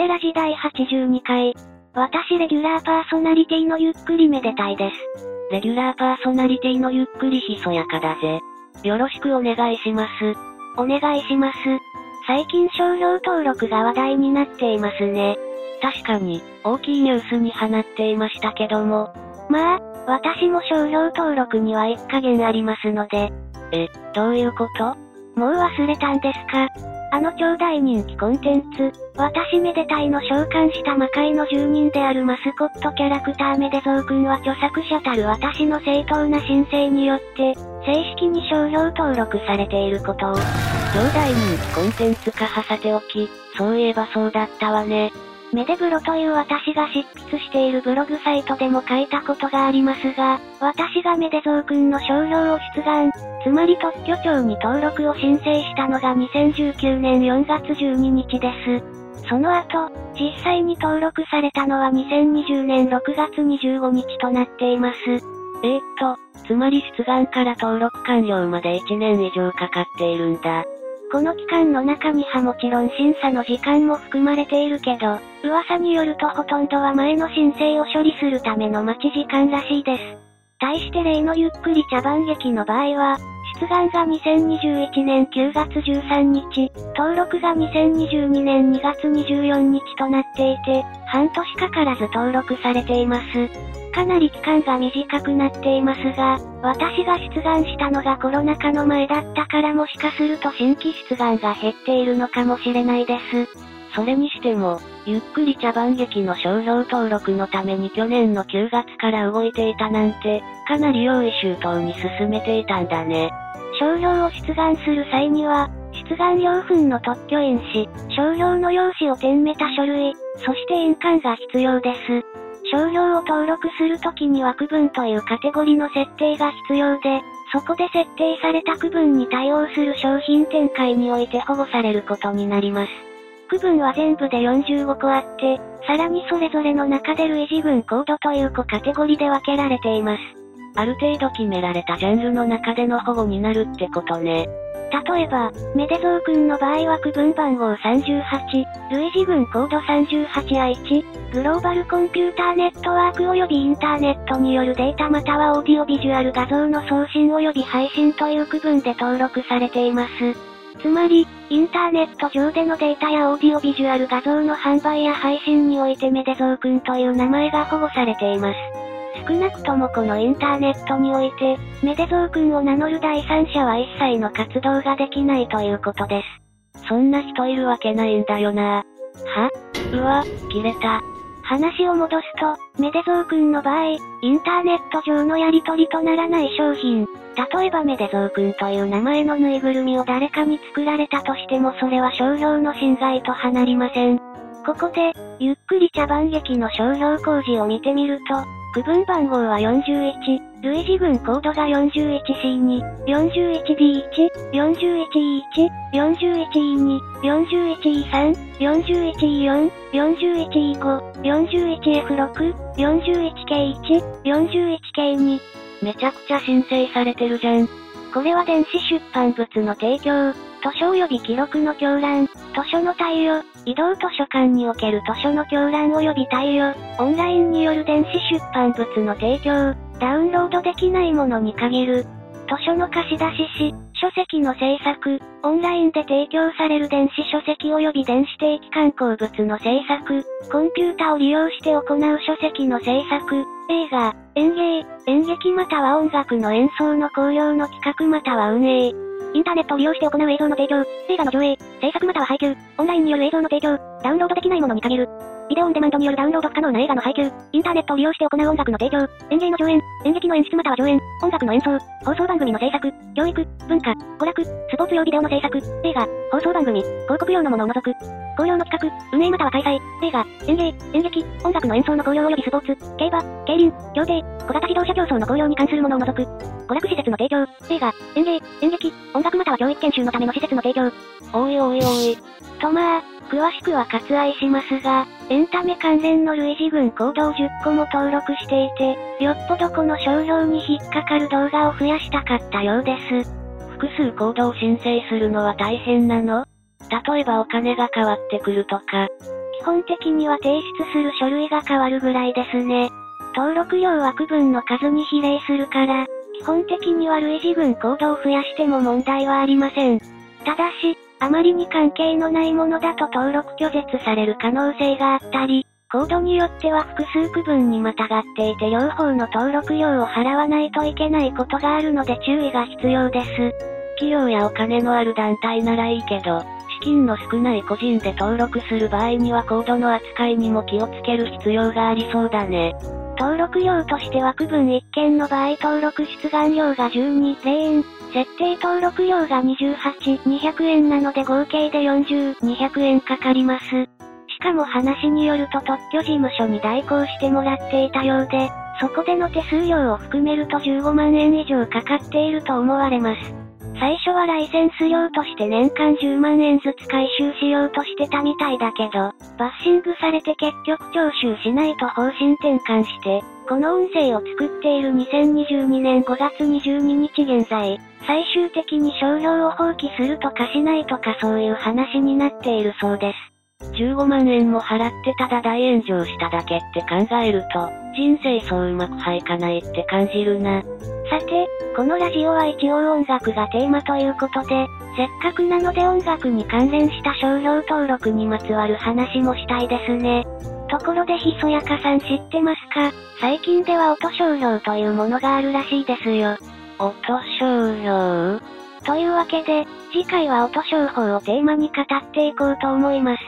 テラ時代82回。私レギュラーパーソナリティのゆっくりめでたいです。レギュラーパーソナリティのゆっくりひそやかだぜ。よろしくお願いします。お願いします。最近商標登録が話題になっていますね。確かに、大きいニュースに放っていましたけども。まあ、私も商標登録には一加減ありますので。え、どういうこと？もう忘れたんですか？あの超大人気コンテンツ、私めでたいの召喚した魔界の住人であるマスコットキャラクターめでぞうくんは著作者たる私の正当な申請によって、正式に商標登録されていることを。超大人気コンテンツ化はさておき、そういえばそうだったわね。メデブロという私が執筆しているブログサイトでも書いたことがありますが、私がメデゾー君の商標を出願、つまり特許庁に登録を申請したのが2019年4月12日です。その後、実際に登録されたのは2020年6月25日となっています。えー、っと、つまり出願から登録完了まで1年以上かかっているんだ。この期間の中にはもちろん審査の時間も含まれているけど、噂によるとほとんどは前の申請を処理するための待ち時間らしいです。対して例のゆっくり茶番劇の場合は、出願が2021年9月13日、登録が2022年2月24日となっていて、半年かからず登録されています。かなり期間が短くなっていますが、私が出願したのがコロナ禍の前だったからもしかすると新規出願が減っているのかもしれないです。それにしても、ゆっくり茶番劇の商標登録のために去年の9月から動いていたなんて、かなり用意周到に進めていたんだね。商標を出願する際には、出願用粉の特許印紙、商標の用紙を点めた書類、そして印鑑が必要です。商標を登録するときには区分というカテゴリの設定が必要で、そこで設定された区分に対応する商品展開において保護されることになります。区分は全部で45個あって、さらにそれぞれの中で類似群コードという子カテゴリで分けられています。ある程度決められたジャンルの中での保護になるってことね。例えば、メデゾー君の場合は区分番号38、類似群コード 38I1、グローバルコンピューターネットワーク及びインターネットによるデータまたはオーディオビジュアル画像の送信及び配信という区分で登録されています。つまり、インターネット上でのデータやオーディオビジュアル画像の販売や配信においてメデゾー君という名前が保護されています。少なくともこのインターネットにおいて、メデゾー君を名乗る第三者は一切の活動ができないということです。そんな人いるわけないんだよな。は？うわ、切れた。話を戻すと、メデゾー君の場合、インターネット上のやり取りとならない商品、例えばメデゾー君という名前のぬいぐるみを誰かに作られたとしてもそれは商標の侵害と離りません。ここで、ゆっくり茶番劇の商標工事を見てみると、区分番号は41、類似群コードが 41C2、41D1、41E1、41E2、41E3、41E4、41E5、41F6、41K1、41K2。めちゃくちゃ申請されてるじゃん。これは電子出版物の提供、図書及び記録の狂乱、図書の対応、移動図書館における図書の狂乱及び対応、オンラインによる電子出版物の提供、ダウンロードできないものに限る、図書の貸し出しし、書籍の制作、オンラインで提供される電子書籍及び電子定期刊行物の制作、コンピュータを利用して行う書籍の制作、映画、演芸、演劇または音楽の演奏の興行の企画または運営、インターネットを利用して行う映像の提供、映画の上映、制作または配給、オンラインによる映像の提供、ダウンロードできないものに限る。ビデオオンデマンドによるダウンロード不可能な映画の配給、インターネットを利用して行う音楽の提供、演芸の上演、演劇の演出または上演、音楽の演奏、放送番組の制作、教育、文化、娯楽、スポーツ用ビデオの制作、映画、放送番組、広告用のものを除く、紅葉の企画、運営または開催、映画、演芸、演劇、音楽の演奏の紅葉及びスポーツ、競馬、競輪、競艇、小型自動車競争の紅葉に関するものを除く、娯楽施設の提供、映画、演芸、演劇、音楽または教育研修のための施設の提供。おいおいおい。とまあ、詳しくは割愛しますが、エンタメ関連の類似群コードを10個も登録していて、よっぽどこの商標に引っかかる動画を増やしたかったようです。複数コードを申請するのは大変なの？例えばお金が変わってくるとか、基本的には提出する書類が変わるぐらいですね。登録料は区分の数に比例するから、基本的には類似群コードを増やしても問題はありません。ただし、あまりに関係のないものだと登録拒絶される可能性があったり、コードによっては複数区分にまたがっていて両方の登録料を払わないといけないことがあるので注意が必要です。企業やお金のある団体ならいいけど、資金の少ない個人で登録する場合にはコードの扱いにも気をつける必要がありそうだね。登録料としては区分1件の場合登録出願料が12、0円、設定登録料が28、200円なので合計で40、200円かかります。しかも話によると特許事務所に代行してもらっていたようで、そこでの手数料を含めると15万円以上かかっていると思われます。最初はライセンス料として年間10万円ずつ回収しようとしてたみたいだけど、バッシングされて結局徴収しないと方針転換して、この音声を作っている2022年5月22日現在、最終的に商標を放棄するとかしないとかそういう話になっているそうです。15万円も払ってただ大炎上しただけって考えると、人生そううまくはいかないって感じるな。さて、このラジオは一応音楽がテーマということで、せっかくなので音楽に関連した商標登録にまつわる話もしたいですね。ところでひそやかさん知ってますか？最近では音商標というものがあるらしいですよ。音商標？というわけで、次回は音商法をテーマに語っていこうと思います。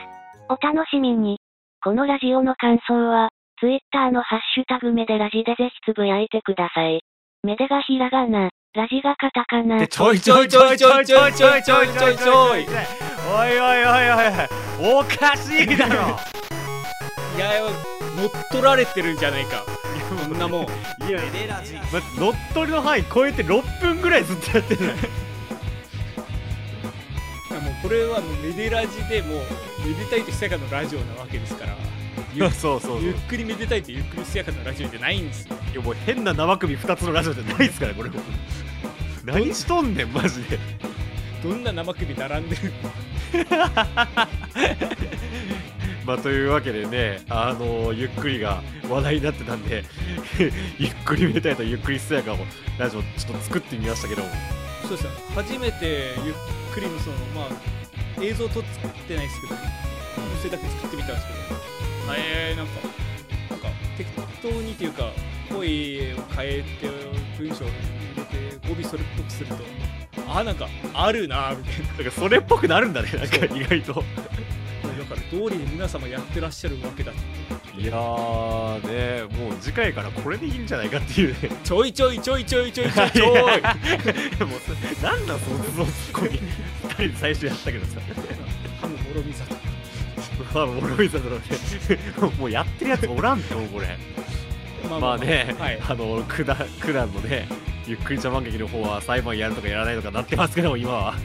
お楽しみに。このラジオの感想は、ツイッターのハッシュタグメデラジでぜひつぶやいてください。メデがひらがな、ラジがカタカナ。ちょいちょいちょいちょいちょいちょいちょいちょいちょい。おいおいおいおいおい、おかしいだろ。いや乗っ取られてるんじゃないか。こんなもん。いや、メデラジ。乗っ取りの範囲超えて6分ぐらいずっとやってる。もうこれはもうメデラジでもうめでたいと久かのラジオなわけですから。ゆ そうそうゆっくりめでたいってゆっくりすやかなラジオじゃないんですよ。いやもう変な生首2つのラジオじゃないですからこれ。何しとんねんマジで。どんな生首並んでる？まあというわけでねあのー、ゆっくりが話題になってたんでゆっくりめでたいとゆっくりすやかをラジオちょっと作ってみましたけどそうですよ。初めてゆっくりのそのまあ映像撮ってないですけど音声だけ作ってみたんですけどえー、なんかなんか適当にというか声を変えて文章を入れて語尾それっぽくするとあなんかあるなみたいな。なんかそれっぽくなるんだねなんか意外と。通りに皆様やってらっしゃるわけだいやーねもう次回からこれでいいんじゃないかっていうね。ちょいちょいちょいちょいちょいちょいちょい。もうなんだそのツッコミ2人で最初やったけどさ。ハムもろみさとまあ、おもろいだろうね。もうやってるやつおらんってもうこれ。まあまあね、はい、あの、九段、九段のね、ゆっくり茶番劇の方は裁判やるとかやらないとかなってますけど、今は。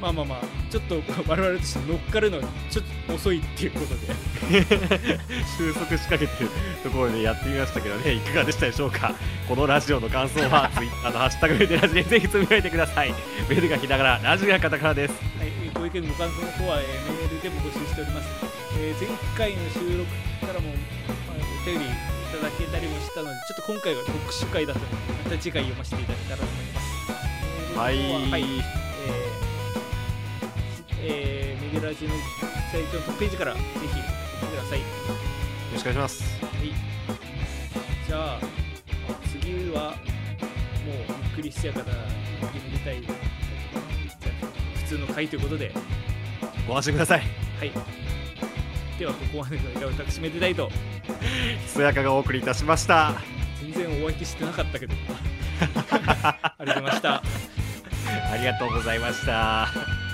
まあまあまあ、ちょっと我々として乗っかるのちょっと遅いっていうことで 収束しかけてるところでやってみましたけどね、いかがでしたでしょうか？このラジオの感想は、ツイッターのハッシュタグでラジでぜひつぶやいてください。メールがひらがな、ラジオがカタカナです。はい、ご意見ご感想の方は、えー、メールでも募集しております。えー、前回の収録からも、まあ、お便りいただけたりもしたので、ちょっと今回は特殊回だったので、また次回読ませていただけたらと思います。はい。はい、えー、えー、メデラジのサイトのトップページからぜひ見てください。よろしくお願いします。はい。じゃあ、次は、もうゆっくりしやかな、めでたい、普通の回ということで、ご安心ください。はい。ではここまでの間私めでたいと。ひそやかがお送りいたしました。全然お相手してなかったけど。ありがとうございました。ありがとうございました